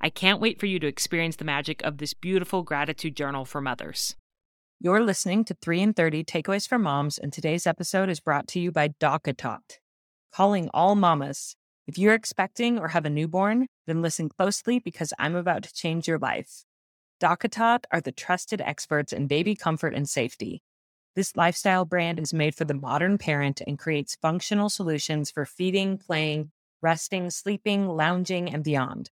I can't wait for you to experience the magic of this beautiful gratitude journal for mothers. You're listening to 3 in 30 Takeaways for Moms, and today's episode is brought to you by DockATot. Calling all mamas. If you're expecting or have a newborn, then listen closely because I'm about to change your life. DockATot are the trusted experts in baby comfort and safety. This lifestyle brand is made for the modern parent and creates functional solutions for feeding, playing, resting, sleeping, lounging, and beyond.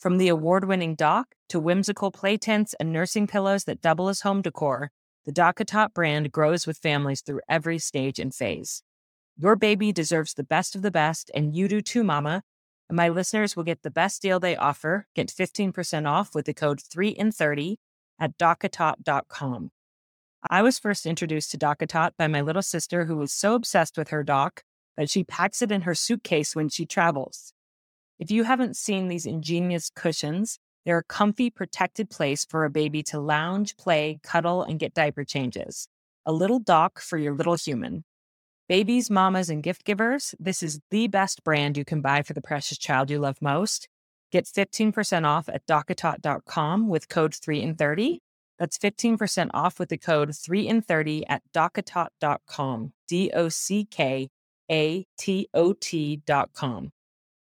From the award winning dock to whimsical play tents and nursing pillows that double as home decor, the DockATot brand grows with families through every stage and phase. Your baby deserves the best of the best, and you do too, Mama. And my listeners will get the best deal they offer. Get 15% off with the code 3 in 30 at dockatot.com. I was first introduced to DockATot by my little sister, who was so obsessed with her dock that she packs it in her suitcase when she travels. If you haven't seen these ingenious cushions, they're a comfy, protected place for a baby to lounge, play, cuddle, and get diaper changes. A little dock for your little human. Babies, mamas, and gift givers, this is the best brand you can buy for the precious child you love most. Get 15% off at dockatot.com with code 3 and 30. That's 15% off with the code 3 and 30 at dockatot.com. D O C K A T O T.com.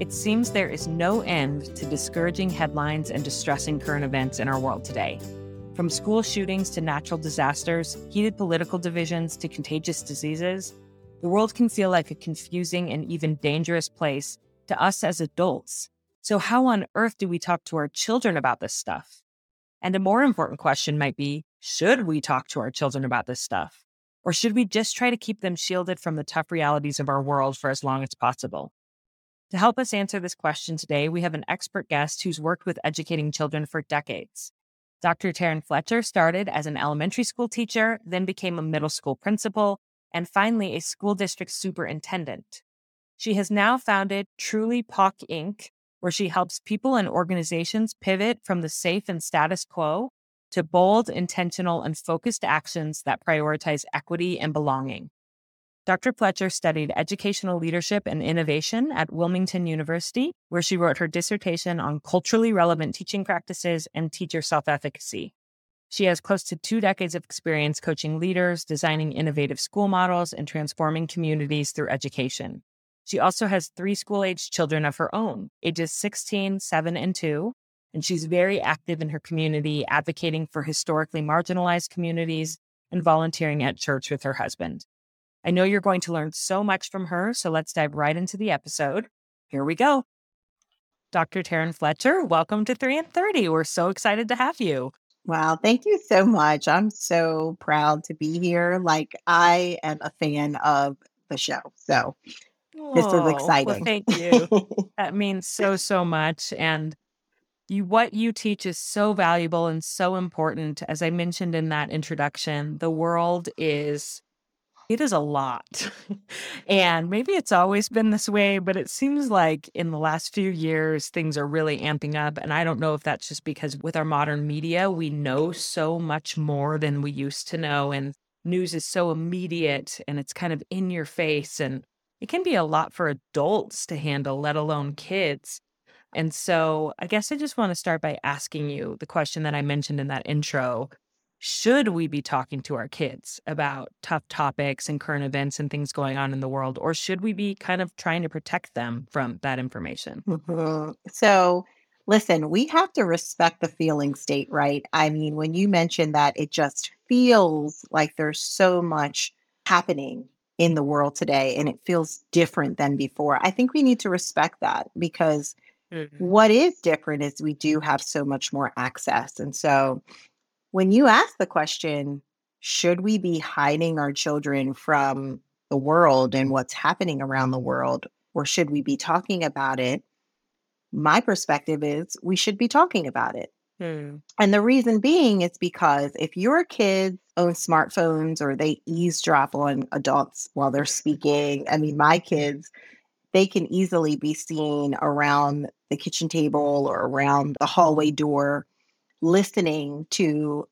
It seems there is no end to discouraging headlines and distressing current events in our world today. From school shootings to natural disasters, heated political divisions to contagious diseases, the world can feel like a confusing and even dangerous place to us as adults. So, how on earth do we talk to our children about this stuff? And a more important question might be should we talk to our children about this stuff? Or should we just try to keep them shielded from the tough realities of our world for as long as possible? To help us answer this question today, we have an expert guest who's worked with educating children for decades. Dr. Taryn Fletcher started as an elementary school teacher, then became a middle school principal, and finally a school district superintendent. She has now founded Truly POC Inc., where she helps people and organizations pivot from the safe and status quo to bold, intentional, and focused actions that prioritize equity and belonging. Dr. Fletcher studied educational leadership and innovation at Wilmington University, where she wrote her dissertation on culturally relevant teaching practices and teacher self efficacy. She has close to two decades of experience coaching leaders, designing innovative school models, and transforming communities through education. She also has three school aged children of her own, ages 16, 7, and 2, and she's very active in her community, advocating for historically marginalized communities and volunteering at church with her husband. I know you're going to learn so much from her, so let's dive right into the episode. Here we go. Dr. Taryn Fletcher, welcome to 3 in 30. We're so excited to have you. Wow, thank you so much. I'm so proud to be here. Like, I am a fan of the show. So, this is oh, exciting. Well, thank you. that means so, so much. And you, what you teach is so valuable and so important. As I mentioned in that introduction, the world is It is a lot. and maybe it's always been this way, but it seems like in the last few years, things are really amping up. And I don't know if that's just because with our modern media, we know so much more than we used to know. And news is so immediate and it's kind of in your face. And it can be a lot for adults to handle, let alone kids. And so I guess I just want to start by asking you the question that I mentioned in that intro should we be talking to our kids about tough topics and current events and things going on in the world or should we be kind of trying to protect them from that information mm-hmm. so listen we have to respect the feeling state right i mean when you mentioned that it just feels like there's so much happening in the world today and it feels different than before i think we need to respect that because mm-hmm. what is different is we do have so much more access and so when you ask the question, should we be hiding our children from the world and what's happening around the world, or should we be talking about it? My perspective is we should be talking about it. Hmm. And the reason being is because if your kids own smartphones or they eavesdrop on adults while they're speaking, I mean, my kids, they can easily be seen around the kitchen table or around the hallway door listening to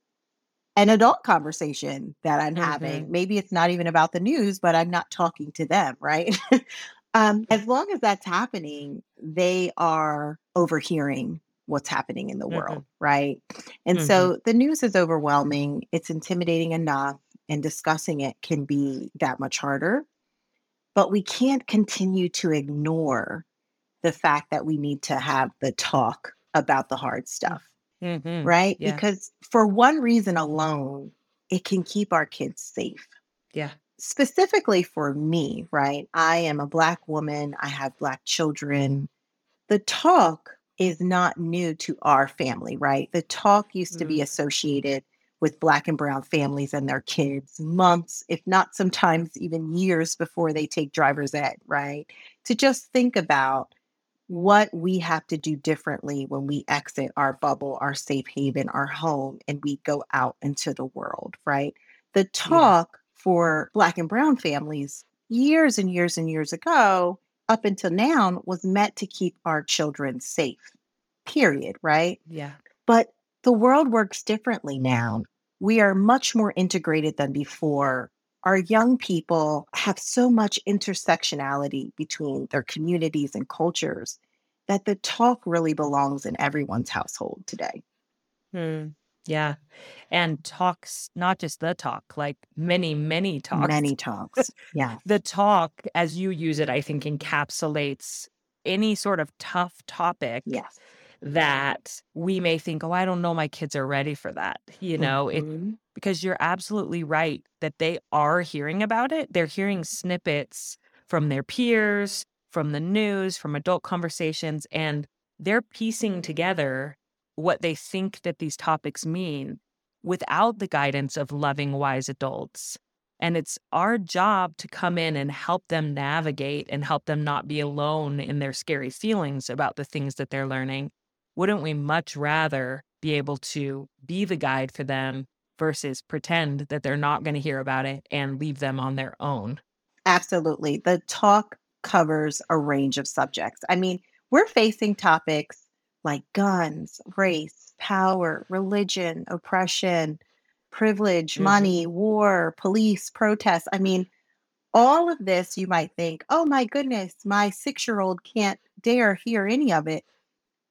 an adult conversation that I'm mm-hmm. having. Maybe it's not even about the news, but I'm not talking to them, right? um, as long as that's happening, they are overhearing what's happening in the mm-hmm. world, right? And mm-hmm. so the news is overwhelming, it's intimidating enough, and discussing it can be that much harder. But we can't continue to ignore the fact that we need to have the talk about the hard stuff mm-hmm. right? Yeah. Because for one reason alone, it can keep our kids safe. Yeah. Specifically for me, right? I am a Black woman, I have Black children. The talk is not new to our family, right? The talk used to be mm. associated with Black and Brown families and their kids months, if not sometimes even years before they take driver's ed, right? To just think about what we have to do differently when we exit our bubble, our safe haven, our home, and we go out into the world, right? The talk yeah. for Black and Brown families years and years and years ago, up until now, was meant to keep our children safe, period, right? Yeah. But the world works differently now. We are much more integrated than before our young people have so much intersectionality between their communities and cultures that the talk really belongs in everyone's household today. Hmm. Yeah. And talks, not just the talk, like many, many talks. Many talks. Yeah. the talk, as you use it, I think encapsulates any sort of tough topic. Yes that we may think, oh, I don't know, my kids are ready for that. You know, mm-hmm. it because you're absolutely right that they are hearing about it. They're hearing mm-hmm. snippets from their peers, from the news, from adult conversations, and they're piecing together what they think that these topics mean without the guidance of loving, wise adults. And it's our job to come in and help them navigate and help them not be alone in their scary feelings about the things that they're learning wouldn't we much rather be able to be the guide for them versus pretend that they're not going to hear about it and leave them on their own? Absolutely. The talk covers a range of subjects. I mean, we're facing topics like guns, race, power, religion, oppression, privilege, mm-hmm. money, war, police, protests. I mean, all of this, you might think, oh my goodness, my six year old can't dare hear any of it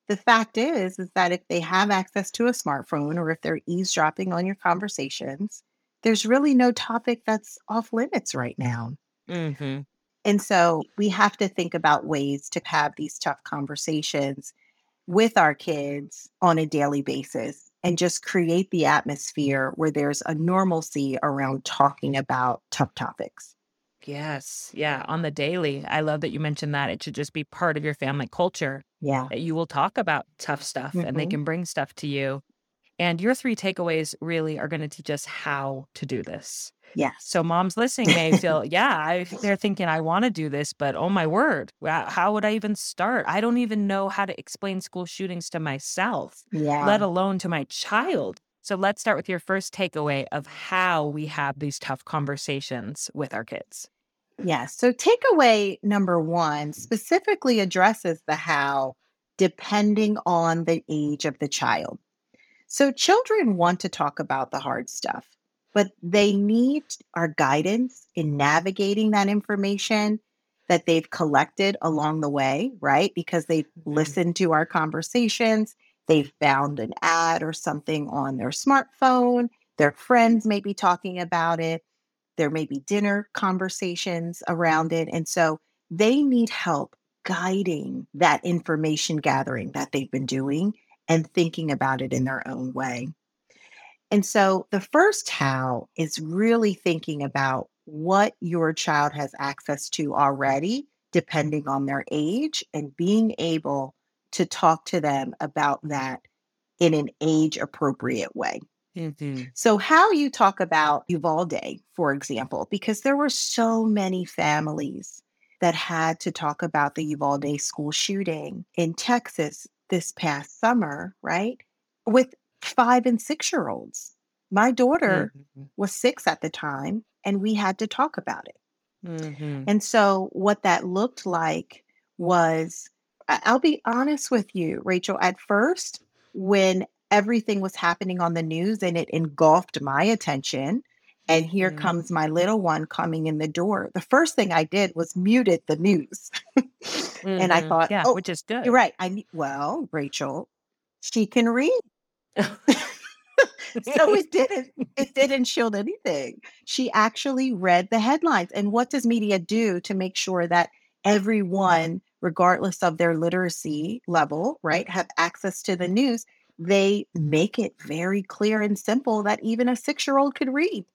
the fact is is that if they have access to a smartphone or if they're eavesdropping on your conversations there's really no topic that's off limits right now mm-hmm. and so we have to think about ways to have these tough conversations with our kids on a daily basis and just create the atmosphere where there's a normalcy around talking about tough topics Yes. Yeah. On the daily. I love that you mentioned that. It should just be part of your family culture Yeah. that you will talk about tough stuff and they hmm can bring stuff to you. And your three takeaways really are going to teach us how to do this. Yeah. So moms listening may feel, yeah, I, they're thinking, I want to do this, but oh my word, how would I even start? I don't even know how to explain school shootings to myself, yeah. let alone to my child. So let's start with your first takeaway of how we have these tough conversations with our kids. Yes. So, takeaway number one specifically addresses the how depending on the age of the child. So, children want to talk about the hard stuff, but they need our guidance in navigating that information that they've collected along the way, right? Because they've Mhm. listened to our conversations, they've found an ad or something on their smartphone, their friends may be talking about it, there may be dinner conversations around it. And so they need help guiding that information gathering that they've been doing and thinking about it in their own way. And so the first how is really thinking about what your child has access to already, depending on their age, and being able to talk to them about that in an age appropriate way. Mhm. So, how you talk about Uvalde, for example, because there were so many families that had to talk about the Uvalde school shooting in Texas this past summer, right? With five and six year olds. My daughter Mhm. was six at the time, and we had to talk about it. Mhm. And so, what that looked like was I'll be honest with you, Rachel, at first, when everything was happening on the news and it engulfed my attention, and here Mhm. comes my little one coming in the door, the first thing I did was muted the news. and I Mhm. thought, yeah, oh, which is good. you're right. I ne- well, Rachel, she can read. so it didn't it didn't shield anything. She actually read the headlines. And what does media do to make sure that everyone, regardless of their literacy level, right, have access to the news? They make it very clear and simple that even a six year old could read.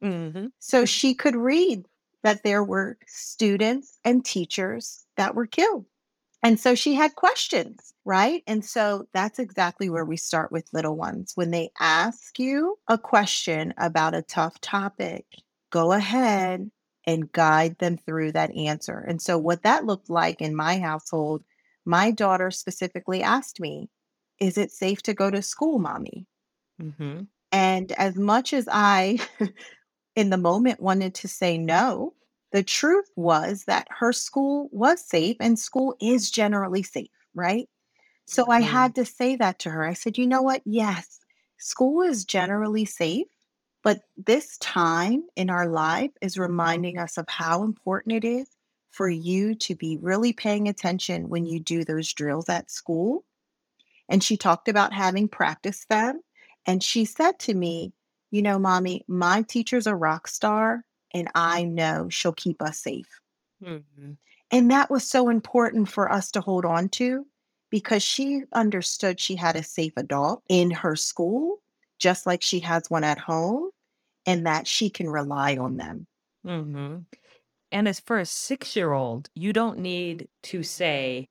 Mhm. So she could read that there were students and teachers that were killed. And so she had questions, right? And so that's exactly where we start with little ones. When they ask you a question about a tough topic, go ahead and guide them through that answer. And so, what that looked like in my household, my daughter specifically asked me, Is it safe to go to school, mommy? Mhm. And as much as I, in the moment, wanted to say no, the truth was that her school was safe and school is generally safe, right? So I Mhm. had to say that to her. I said, you know what? Yes, school is generally safe, but this time in our life is reminding us of how important it is for you to be really paying attention when you do those drills at school. And she talked about having practiced them. And she said to me, You know, mommy, my teacher's a rock star, and I know she'll keep us safe. Mhm. And that was so important for us to hold on to because she understood she had a safe adult in her school, just like she has one at home, and that she can rely on them. Mhm. And as for a six-year-old, you don't need to say,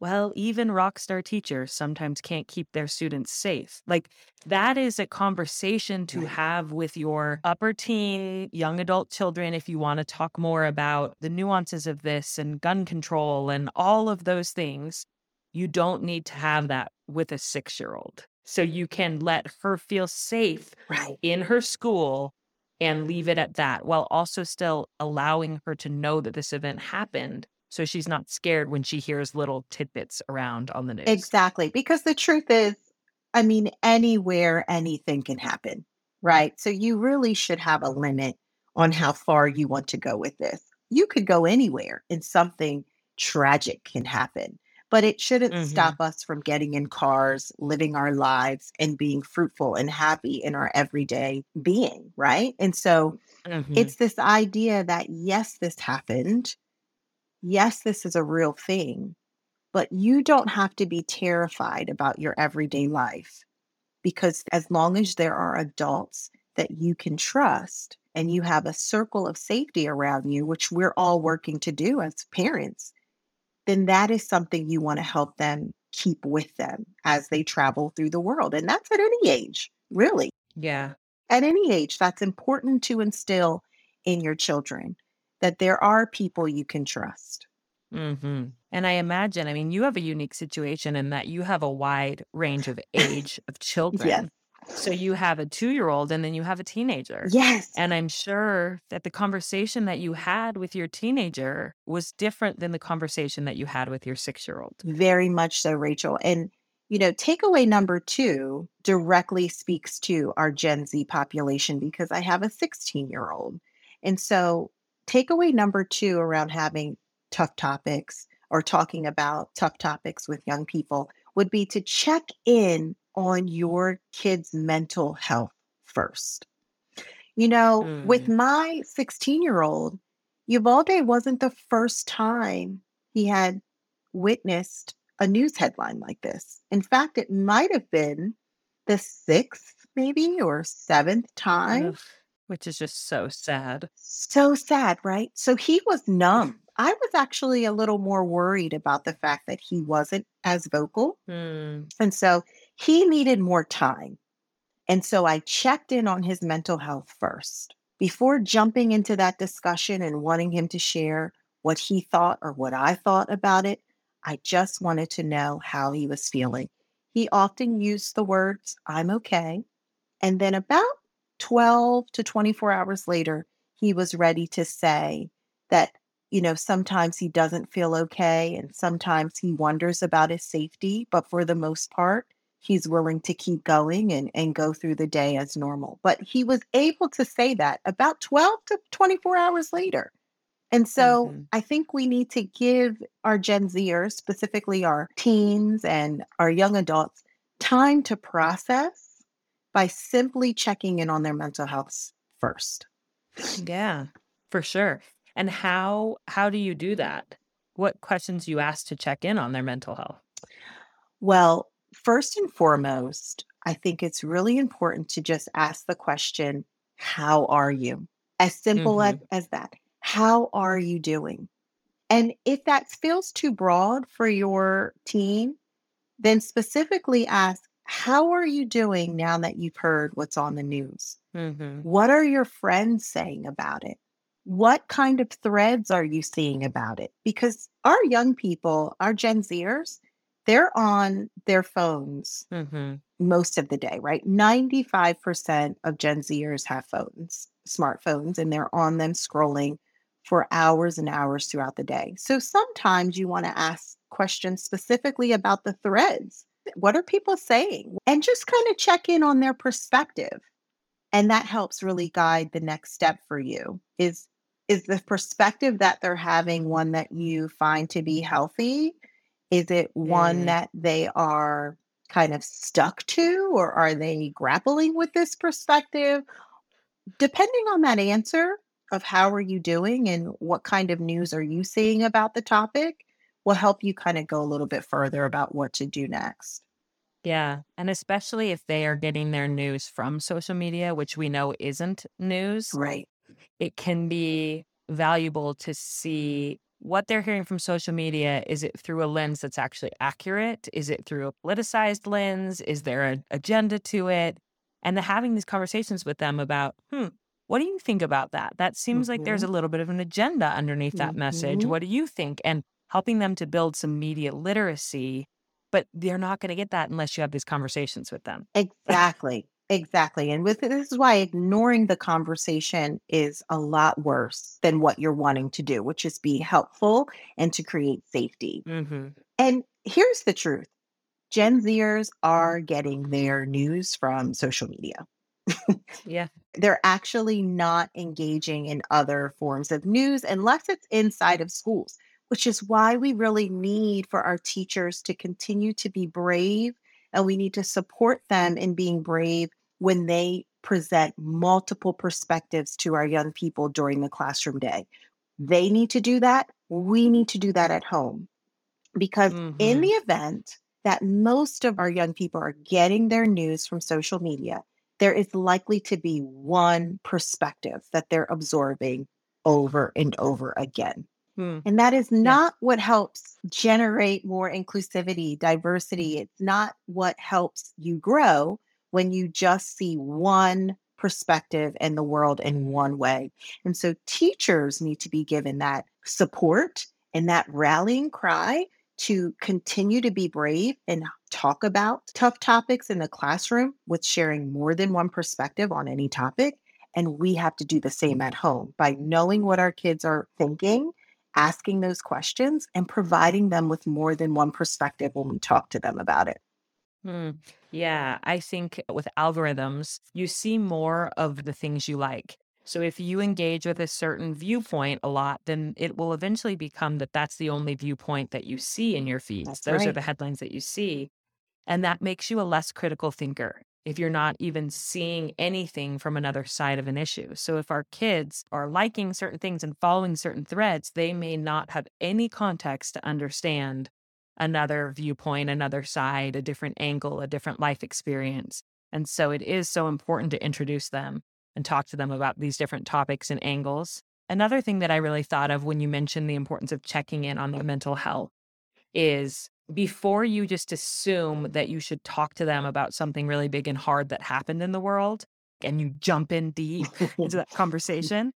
well, even rock star teachers sometimes can't keep their students safe. Like that is a conversation to have with your upper teen, young adult children if you want to talk more about the nuances of this and gun control and all of those things. You don't need to have that with a six year old. So you can let her feel safe Right. in her school and leave it at that while also still allowing her to know that this event happened so she's not scared when she hears little tidbits around on the news. Exactly. Because the truth is, I mean, anywhere, anything can happen, right? So you really should have a limit on how far you want to go with this. You could go anywhere and something tragic can happen, but it shouldn't Mhm. stop us from getting in cars, living our lives, and being fruitful and happy in our everyday being, right? And so Mhm. it's this idea that yes, this happened. Yes, this is a real thing, but you don't have to be terrified about your everyday life because as long as there are adults that you can trust and you have a circle of safety around you, which we're all working to do as parents, then that is something you want to help them keep with them as they travel through the world. And that's at any age, really. yeah. At any age, that's important to instill in your children that there are people you can trust. hmm And I imagine, I mean, you have a unique situation in that you have a wide range of age of children. Yes. So you have a two year old and then you have a teenager. Yes. And I'm sure that the conversation that you had with your teenager was different than the conversation that you had with your six year old. Very much so, Rachel. And, you know, takeaway number two directly speaks to our Gen Z population because I have a 16 year old. And so, takeaway number two around having tough topics or talking about tough topics with young people would be to check in on your kid's mental health first. You know, with Mm. my 16 year old, Uvalde wasn't the first time he had witnessed a news headline like this. In fact, it might have been the sixth, maybe, or seventh time. Ugh, which is just so sad. So sad, right? So he was numb. I was actually a little more worried about the fact that he wasn't as vocal. Mm. And so he needed more time. And so I checked in on his mental health first before jumping into that discussion and wanting him to share what he thought or what I thought about it. I just wanted to know how he was feeling. He often used the words, I'm okay. And then about 12 to 24 hours later, he was ready to say that, you know, sometimes he doesn't feel okay and sometimes he wonders about his safety. But for the most part, he's willing to keep going and, and go through the day as normal. But he was able to say that about 12 to 24 hours later. And so Mhm. I think we need to give our Gen Zers, specifically our teens and our young adults, time to process by simply checking in on their mental health first. Yeah, for sure. And how how do you do that? What questions you ask to check in on their mental health? Well, first and foremost, I think it's really important to just ask the question, How are you? As simple as, Mhm. as that. How are you doing? And if that feels too broad for your team, then specifically ask, How are you doing now that you've heard what's on the news? hmm What are your friends saying about it? What kind of threads are you seeing about it? Because our young people, our Gen Zers, they're on their phones hmm most of the day, right? 95% of Gen Zers have phones, smartphones, and they're on them scrolling for hours and hours throughout the day. So sometimes you want to ask questions specifically about the threads. What are people saying? And just kind of check in on their perspective. And that helps really guide the next step for you. Is is the perspective that they're having one that you find to be healthy? Is it one Mm. that they are kind of stuck to, or are they grappling with this perspective? Depending on that answer of how are you doing and what kind of news are you seeing about the topic, will help you kind of go a little bit further about what to do next. Yeah. And especially if they are getting their news from social media, which we know isn't news, Right. it can be valuable to see what they're hearing from social media. Is it through a lens that's actually accurate? Is it through a politicized lens? Is there an agenda to it? And then having these conversations with them about, hmm, what do you think about that? That seems like there's a little bit of an agenda underneath that message. Mhm. What do you think? And helping them to build some media literacy. But they're not going to get that unless you have these conversations with them. Exactly. Exactly. And with this is why ignoring the conversation is a lot worse than what you're wanting to do, which is be helpful and to create safety. Mm-hmm. And here's the truth. Gen Zers are getting their news from social media. Yeah. They're actually not engaging in other forms of news unless it's inside of schools, which is why we really need for our teachers to continue to be brave and we need to support them in being brave when they present multiple perspectives to our young people during the classroom day. They need to do that. We need to do that at home because in Mhm. the event that most of our young people are getting their news from social media, there is likely to be one perspective that they're absorbing over and over again. Hmm. And that is not what helps generate more inclusivity, diversity. It's not what helps you grow when you just see one perspective in the world in one way. And so teachers need to be given that support and that rallying cry to continue to be brave and talk about tough topics in the classroom with sharing more than one perspective on any topic. And we have to do the same at home by knowing what our kids are thinking, asking those questions, and providing them with more than one perspective when we talk to them about it. Hmm. Yeah, I think with algorithms, you see more of the things you like. So if you engage with a certain viewpoint a lot, then it will eventually become that that's the only viewpoint that you see in your feeds. That's Those are the headlines that you see. And that makes you a less critical thinker if you're not even seeing anything from another side of an issue. So if our kids are liking certain things and following certain threads, they may not have any context to understand another viewpoint, another side, a different angle, a different life experience. And so it is so important to introduce them and talk to them about these different topics and angles. Another thing that I really thought of when you mentioned the importance of checking in on their mental health is before you just assume that you should talk to them about something really big and hard that happened in the world and you jump in deep into that conversation,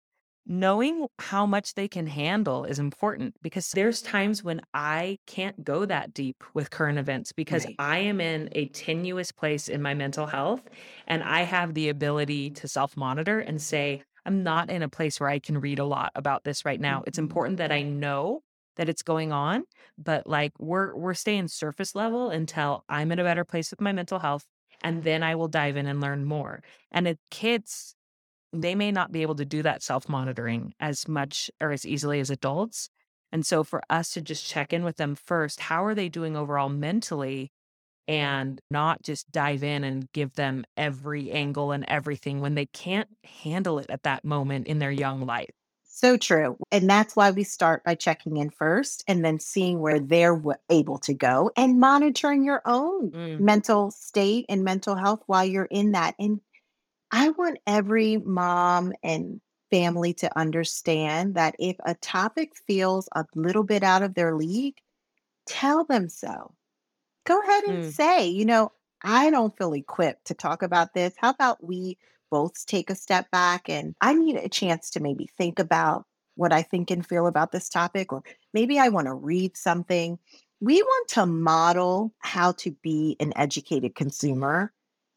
knowing how much they can handle is important because there's times when I can't go that deep with current events because Right. I am in a tenuous place in my mental health and I have the ability to self monitor and say, I'm not in a place where I can read a lot about this right now. It's Mhm. important that I know that it's going on, but like we're we're staying surface level until I'm in a better place with my mental health and then I will dive in and learn more. And it, kids they may not be able to do that self monitoring as much or as easily as adults. And so for us to just check in with them first, how are they doing overall mentally? And not just dive in and give them every angle and everything when they can't handle it at that moment in their young life. So true. And that's why we start by checking in first and then seeing where they're able to go and monitoring your own Mm, mental state and mental health while you're in that. And I want every mom and family to understand that if a topic feels a little bit out of their league, tell them so. Go ahead and mm, say, you know, I don't feel equipped to talk about this. How about we both take a step back and I need a chance to maybe think about what I think and feel about this topic, or maybe I want to read something. We want to model how to be an educated consumer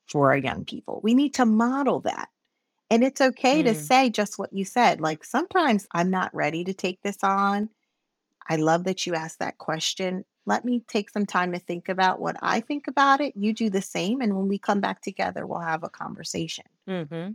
for our young people. We need to model that. And it's okay to mm. say just what you said. Like sometimes I'm not ready to take this on. I love that you asked that question. Let me take some time to think about what I think about it. You do the same. And when we come back together, we'll have a conversation. hmm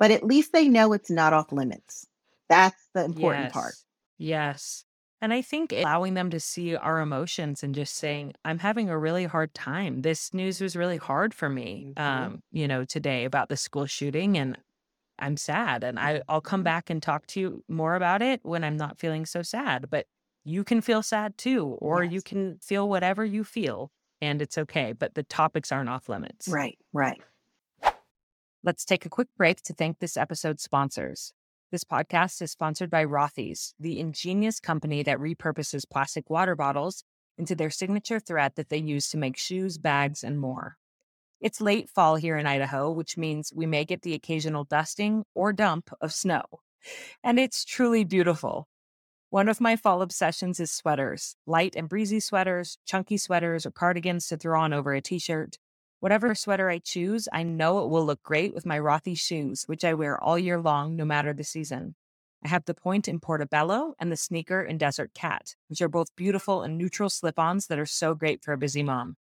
But at least they know it's not off limits. That's the important part. Yes. Yes. And I think allowing them to see our emotions and just saying, I'm having a really hard time. This news was really hard for me, Mhm. um, you know, today about the school shooting. And I'm sad. And I, I'll come back and talk to you more about it when I'm not feeling so sad. But you can feel sad too, or you can feel whatever you feel, and it's okay. But the topics aren't off limits. Right, right. Let's take a quick break to thank this episode's sponsors. This podcast is sponsored by Rothy's, the ingenious company that repurposes plastic water bottles into their signature thread that they use to make shoes, bags, and more. It's late fall here in Idaho, which means we may get the occasional dusting or dump of snow. And it's truly beautiful. One of my fall obsessions is sweaters light and breezy sweaters, chunky sweaters, or cardigans to throw on over a t shirt. Whatever sweater I choose, I know it will look great with my Rothy shoes, which I wear all year long, no matter the season. I have the point in Portobello and the sneaker in Desert Cat, which are both beautiful and neutral slip ons that are so great for a busy mom.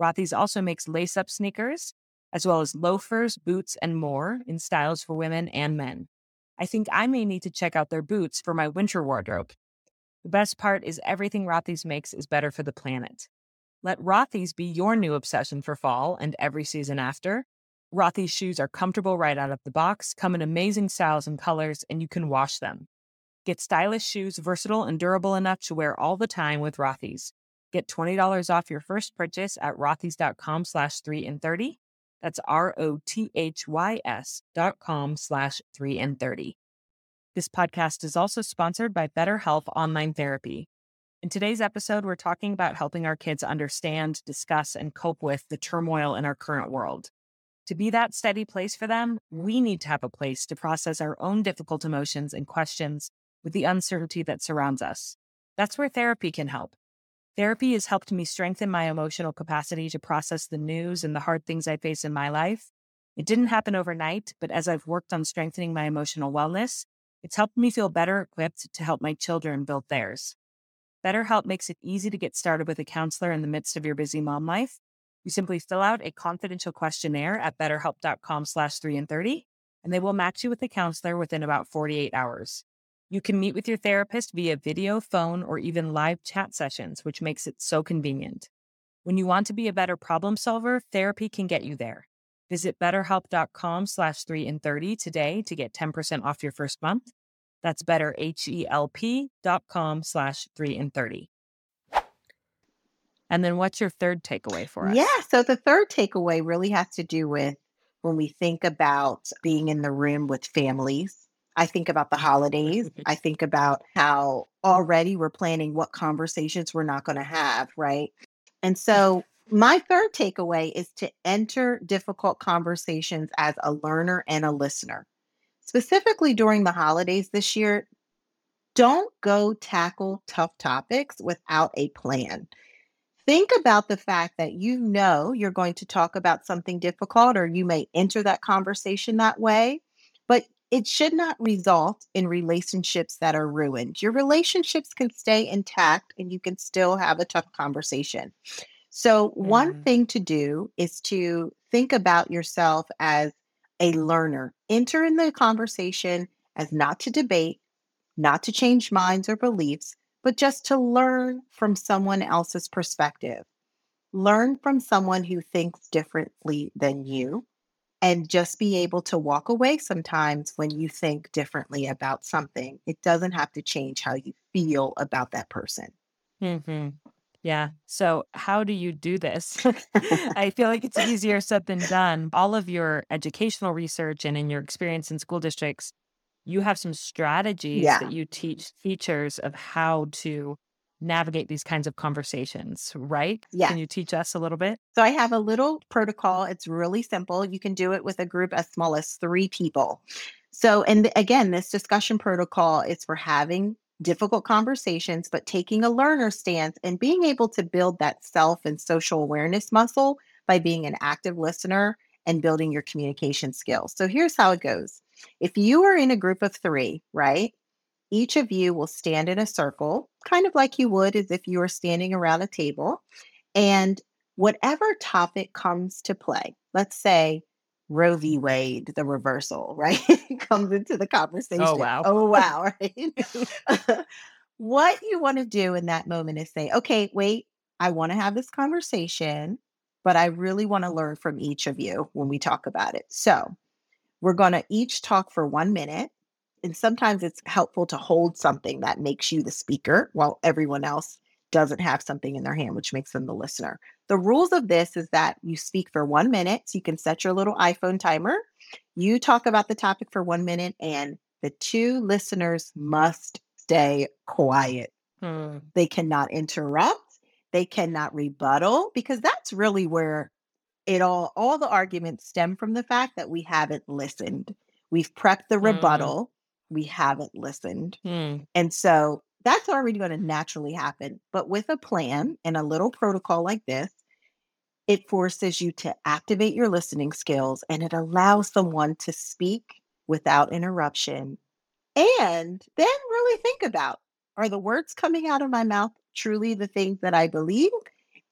Rothy's also makes lace up sneakers, as well as loafers, boots, and more in styles for women and men. I think I may need to check out their boots for my winter wardrobe. The best part is everything Rothy's makes is better for the planet. Let Rothy's be your new obsession for fall and every season after. Rothy's shoes are comfortable right out of the box, come in amazing styles and colors, and you can wash them. Get stylish shoes versatile and durable enough to wear all the time with Rothy's. Get $20 off your first purchase at rothys.com slash 3 and 30. That's R-O-T-H-Y-S dot com slash 3 and 30. This podcast is also sponsored by BetterHelp Online Therapy. In today's episode, we're talking about helping our kids understand, discuss, and cope with the turmoil in our current world. To be that steady place for them, we need to have a place to process our own difficult emotions and questions with the uncertainty that surrounds us. That's where therapy can help. Therapy has helped me strengthen my emotional capacity to process the news and the hard things I face in my life. It didn't happen overnight, but as I've worked on strengthening my emotional wellness, it's helped me feel better equipped to help my children build theirs. BetterHelp makes it easy to get started with a counselor in the midst of your busy mom life. You simply fill out a confidential questionnaire at betterhelp.com slash 3 and 30, and they will match you with a counselor within about 48 hours. You can meet with your therapist via video, phone, or even live chat sessions, which makes it so convenient. When you want to be a better problem solver, therapy can get you there. Visit betterhelp.com slash 3 and 30 today to get 10% off your first month. That's betterhelp.com slash 3 and 30. And then what's your third takeaway for us? Yeah. So the third takeaway really has to do with when we think about being in the room with families I think about the holidays. I think about how already we're planning what conversations we're not going to have, right? And so, my third takeaway is to enter difficult conversations as a learner and a listener. Specifically during the holidays this year, don't go tackle tough topics without a plan. Think about the fact that you know you're going to talk about something difficult or you may enter that conversation that way, but it should not result in relationships that are ruined. Your relationships can stay intact and you can still have a tough conversation. So, one Mm, thing to do is to think about yourself as a learner. Enter in the conversation as not to debate, not to change minds or beliefs, but just to learn from someone else's perspective. Learn from someone who thinks differently than you and just be able to walk away sometimes when you think differently about something. It doesn't have to change how you feel about that person. hmm Yeah. So, how do you do this? I feel like it's easier said than done. All of your educational research and in your experience in school districts, you have some strategies Yeah. that you teach teachers of how to navigate these kinds of conversations, right? Yeah. Can you teach us a little bit? So I have a little protocol. It's really simple. You can do it with a group as small as three people. So, and again, this discussion protocol is for having difficult conversations, but taking a learner stance and being able to build that self and social awareness muscle by being an active listener and building your communication skills. So, here's how it goes if you are in a group of three, right? Each of you will stand in a circle, kind of like you would as if you were standing around a table. And whatever topic comes to play, let's say Roe v. Wade, the reversal, right? comes into the conversation. Oh, conversation. wow. Oh, wow, right? Uh, what you want to do in that moment is say, okay, wait, I want to have this conversation, but I really want to learn from each of you when we talk about it. So we're going to each talk for one minute. And sometimes it's helpful to hold something that makes you the speaker while everyone else doesn't have something in their hand, which makes them the listener. The rules of this is that you speak for one minute. So you can set your little iPhone timer. You talk about the topic for one minute, and the two listeners must stay quiet. Hmm. They cannot interrupt, they cannot rebuttal, because that's really where it all all the arguments stem from the fact that we haven't listened. We've prepped the Hmm. rebuttal, we haven't listened. Hmm. And so that's already going to naturally happen. But with a plan and a little protocol like this, it forces you to activate your listening skills and it allows someone to speak without interruption. And then really think about are the words coming out of my mouth truly the things that I believe?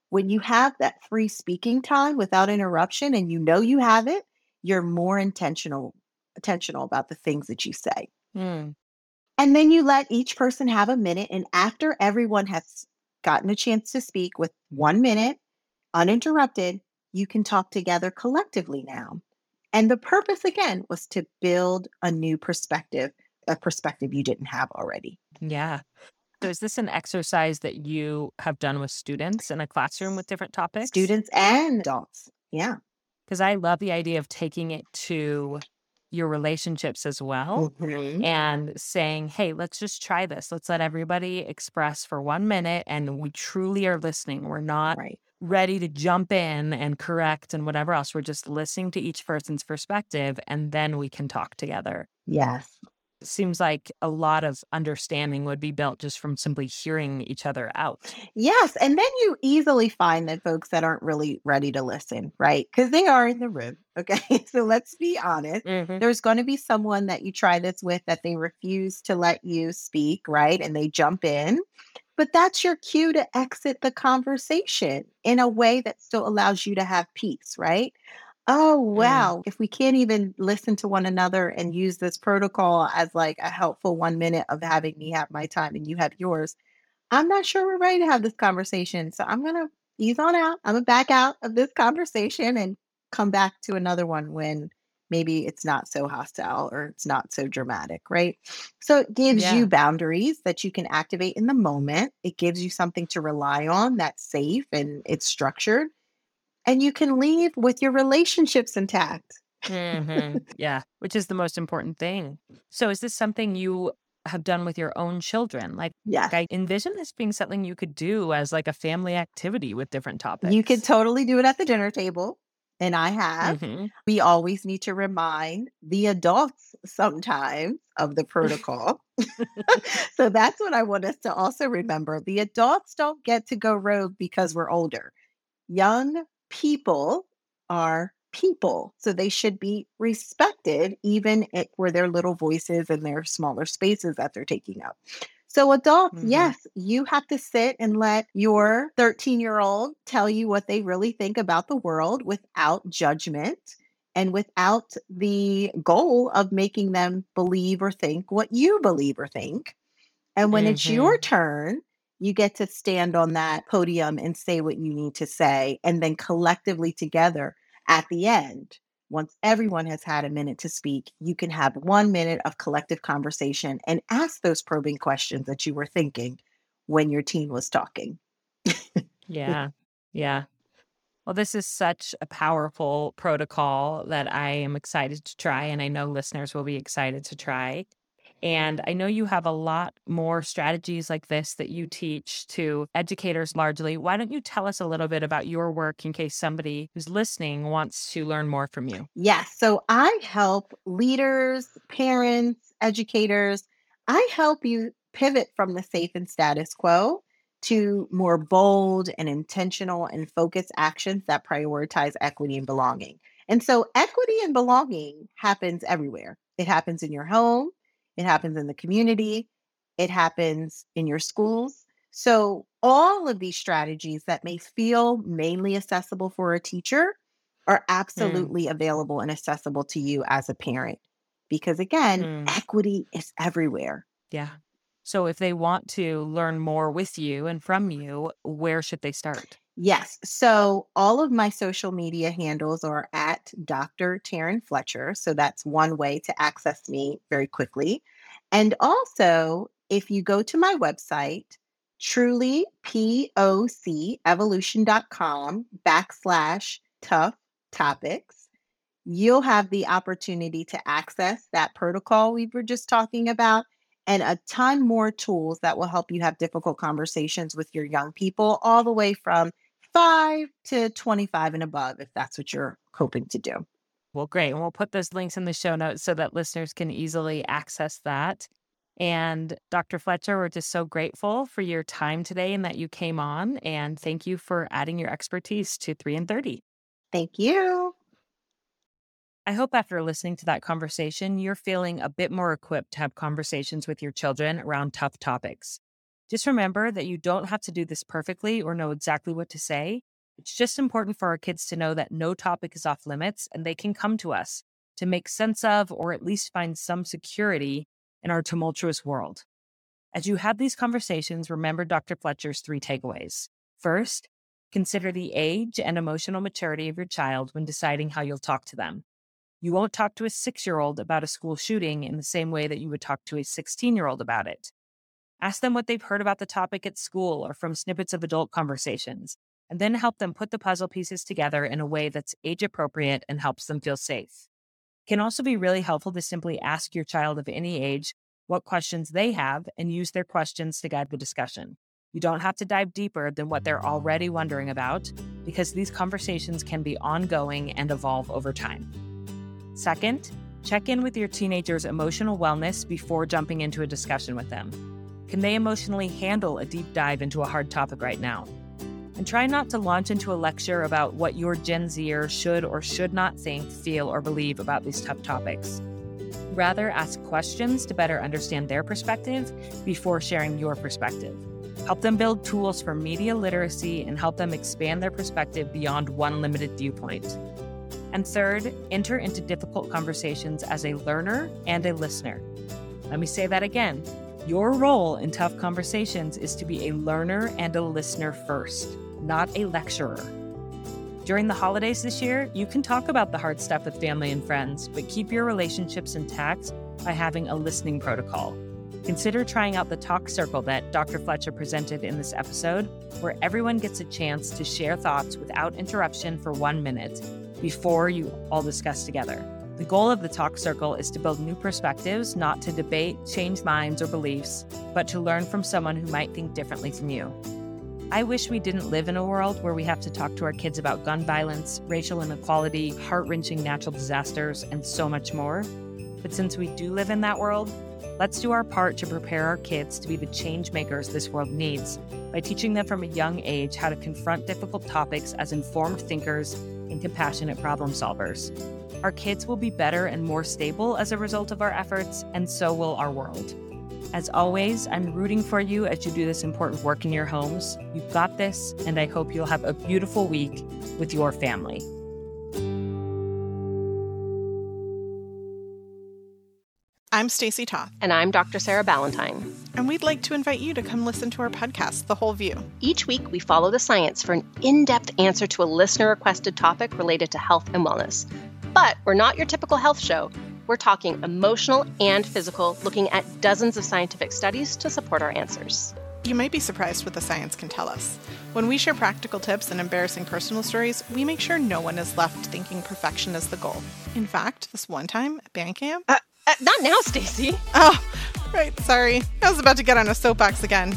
When you have that free speaking time without interruption and you know you have it, you're more intentional intentional about the things that you say. Hmm. And then you let each person have a minute. And after everyone has gotten a chance to speak with one minute, uninterrupted, you can talk together collectively now. And the purpose, again, was to build a new perspective, a perspective you didn't have already. Yeah. So, is this an exercise that you have done with students in a classroom with different topics? Students and adults. Yeah. Because I love the idea of taking it to your relationships as well Mhm. and saying, hey, let's just try this. Let's let everybody express for one minute and we truly are listening. We're not Right. ready to jump in and correct and whatever else. We're just listening to each person's perspective and then we can talk together. Yes. Seems like a lot of understanding would be built just from simply hearing each other out. Yes. And then you easily find that folks that aren't really ready to listen, right? Because they are in the room. Okay. so let's be honest. Mm-hmm. There's going to be someone that you try this with that they refuse to let you speak, right? And they jump in. But that's your cue to exit the conversation in a way that still allows you to have peace, right? Oh, Mm. wow. If we can't even listen to one another and use this protocol as like a helpful one minute of having me have my time and you have yours, I'm not sure we're ready to have this conversation. So I'm going to ease on out. I'm going to back out of this conversation and come back to another one when maybe it's not so hostile or it's not so dramatic, right? So it gives Yeah. you boundaries that you can activate in the moment. It gives you something to rely on that's safe and it's structured. And you can leave with your relationships intact. hmm Yeah, which is the most important thing. So, is this something you have done with your own children? Like, Yes. I envision this being something you could do as like a family activity with different topics. You could totally do it at the dinner table. And I have. Mhm. We always need to remind the adults sometimes of the protocol. so that's what I want us to also remember. The adults don't get to go rogue because we're older. Young people are people. So they should be respected, even if, for their little voices and their smaller spaces that they're taking up. So, adults, Mhm. yes, you have to sit and let your 13 year old tell you what they really think about the world without judgment and without the goal of making them believe or think what you believe or think. And when it's your turn, you get to stand on that podium and say what you need to say. And then collectively together at the end, once everyone has had a minute to speak, you can have one minute of collective conversation and ask those probing questions that you were thinking when your team was talking. Yeah. Yeah. Well, this is such a powerful protocol that I am excited to try, and I know listeners will be excited to try. And I know you have a lot more strategies like this that you teach to educators largely. Why don't you tell us a little bit about your work in case somebody who's listening wants to learn more from you? Yes. So I help leaders, parents, educators. I help you pivot from the safe and status quo to more bold and intentional and focused actions that prioritize equity and belonging. And so equity and belonging happens everywhere. It happens in your home, it happens in the community, it happens in your schools. So all of these strategies that may feel mainly accessible for a teacher are absolutely available and accessible to you as a parent. Because again, Mm. equity is everywhere. Yeah. So if they want to learn more with you and from you, where should they start? Yes. So all of my social media handles are at Dr. Taryn Fletcher. So that's one way to access me very quickly. And also, if you go to my website, truly POC evolution.com backslash tough topics, you'll have the opportunity to access that protocol we were just talking about and a ton more tools that will help you have difficult conversations with your young people, all the way from five to 25 and above, if that's what you're hoping to do. Well, great. And we'll put those links in the show notes so that listeners can easily access that. And Dr. Fletcher, we're just so grateful for your time today and that you came on. And thank you for adding your expertise to 3 and 30. Thank you. I hope after listening to that conversation, you're feeling a bit more equipped to have conversations with your children around tough topics. Just remember that you don't have to do this perfectly or know exactly what to say. It's just important for our kids to know that no topic is off limits and they can come to us to make sense of or at least find some security in our tumultuous world. As you have these conversations, remember Dr. Fletcher's three takeaways. First, consider the age and emotional maturity of your child when deciding how you'll talk to them. You won't talk to a six year old about a school shooting in the same way that you would talk to a 16 year old about it. Ask them what they've heard about the topic at school or from snippets of adult conversations, and then help them put the puzzle pieces together in a way that's age appropriate and helps them feel safe. It can also be really helpful to simply ask your child of any age what questions they have and use their questions to guide the discussion. You don't have to dive deeper than what they're already wondering about because these conversations can be ongoing and evolve over time. Second, Check in with your teenager's emotional wellness before jumping into a discussion with them. Can they emotionally handle a deep dive into a hard topic right now? And try not to launch into a lecture about what your Gen Zer should or should not think, feel, or believe about these tough topics. Rather, ask questions to better understand their perspective before sharing your perspective. Help them build tools for media literacy and help them expand their perspective beyond one limited viewpoint. And third, enter into difficult conversations as a learner and a listener. Let me say that again. Your role in tough conversations is to be a learner and a listener first, not a lecturer. During the holidays this year, you can talk about the hard stuff with family and friends, but keep your relationships intact by having a listening protocol. Consider trying out the talk circle that Dr. Fletcher presented in this episode, where everyone gets a chance to share thoughts without interruption for one minute before you all discuss together. The goal of the talk circle is to build new perspectives, not to debate, change minds, or beliefs, but to learn from someone who might think differently from you. I wish we didn't live in a world where we have to talk to our kids about gun violence, racial inequality, heart wrenching natural disasters, and so much more. But since we do live in that world, let's do our part to prepare our kids to be the change makers this world needs by teaching them from a young age how to confront difficult topics as informed thinkers and compassionate problem solvers. Our kids will be better and more stable as a result of our efforts, and so will our world. As always, I'm rooting for you as you do this important work in your homes. You've got this, and I hope you'll have a beautiful week with your family. I'm Stacy Toth. And I'm Dr. Sarah Ballantyne. And we'd like to invite you to come listen to our podcast, The Whole View. Each week, we follow the science for an in depth answer to a listener requested topic related to health and wellness. But we're not your typical health show. We're talking emotional and physical, looking at dozens of scientific studies to support our answers. You might be surprised what the science can tell us. When we share practical tips and embarrassing personal stories, we make sure no one is left thinking perfection is the goal. In fact, this one time at band camp. Uh, uh, not now, Stacy. Oh, right. Sorry. I was about to get on a soapbox again.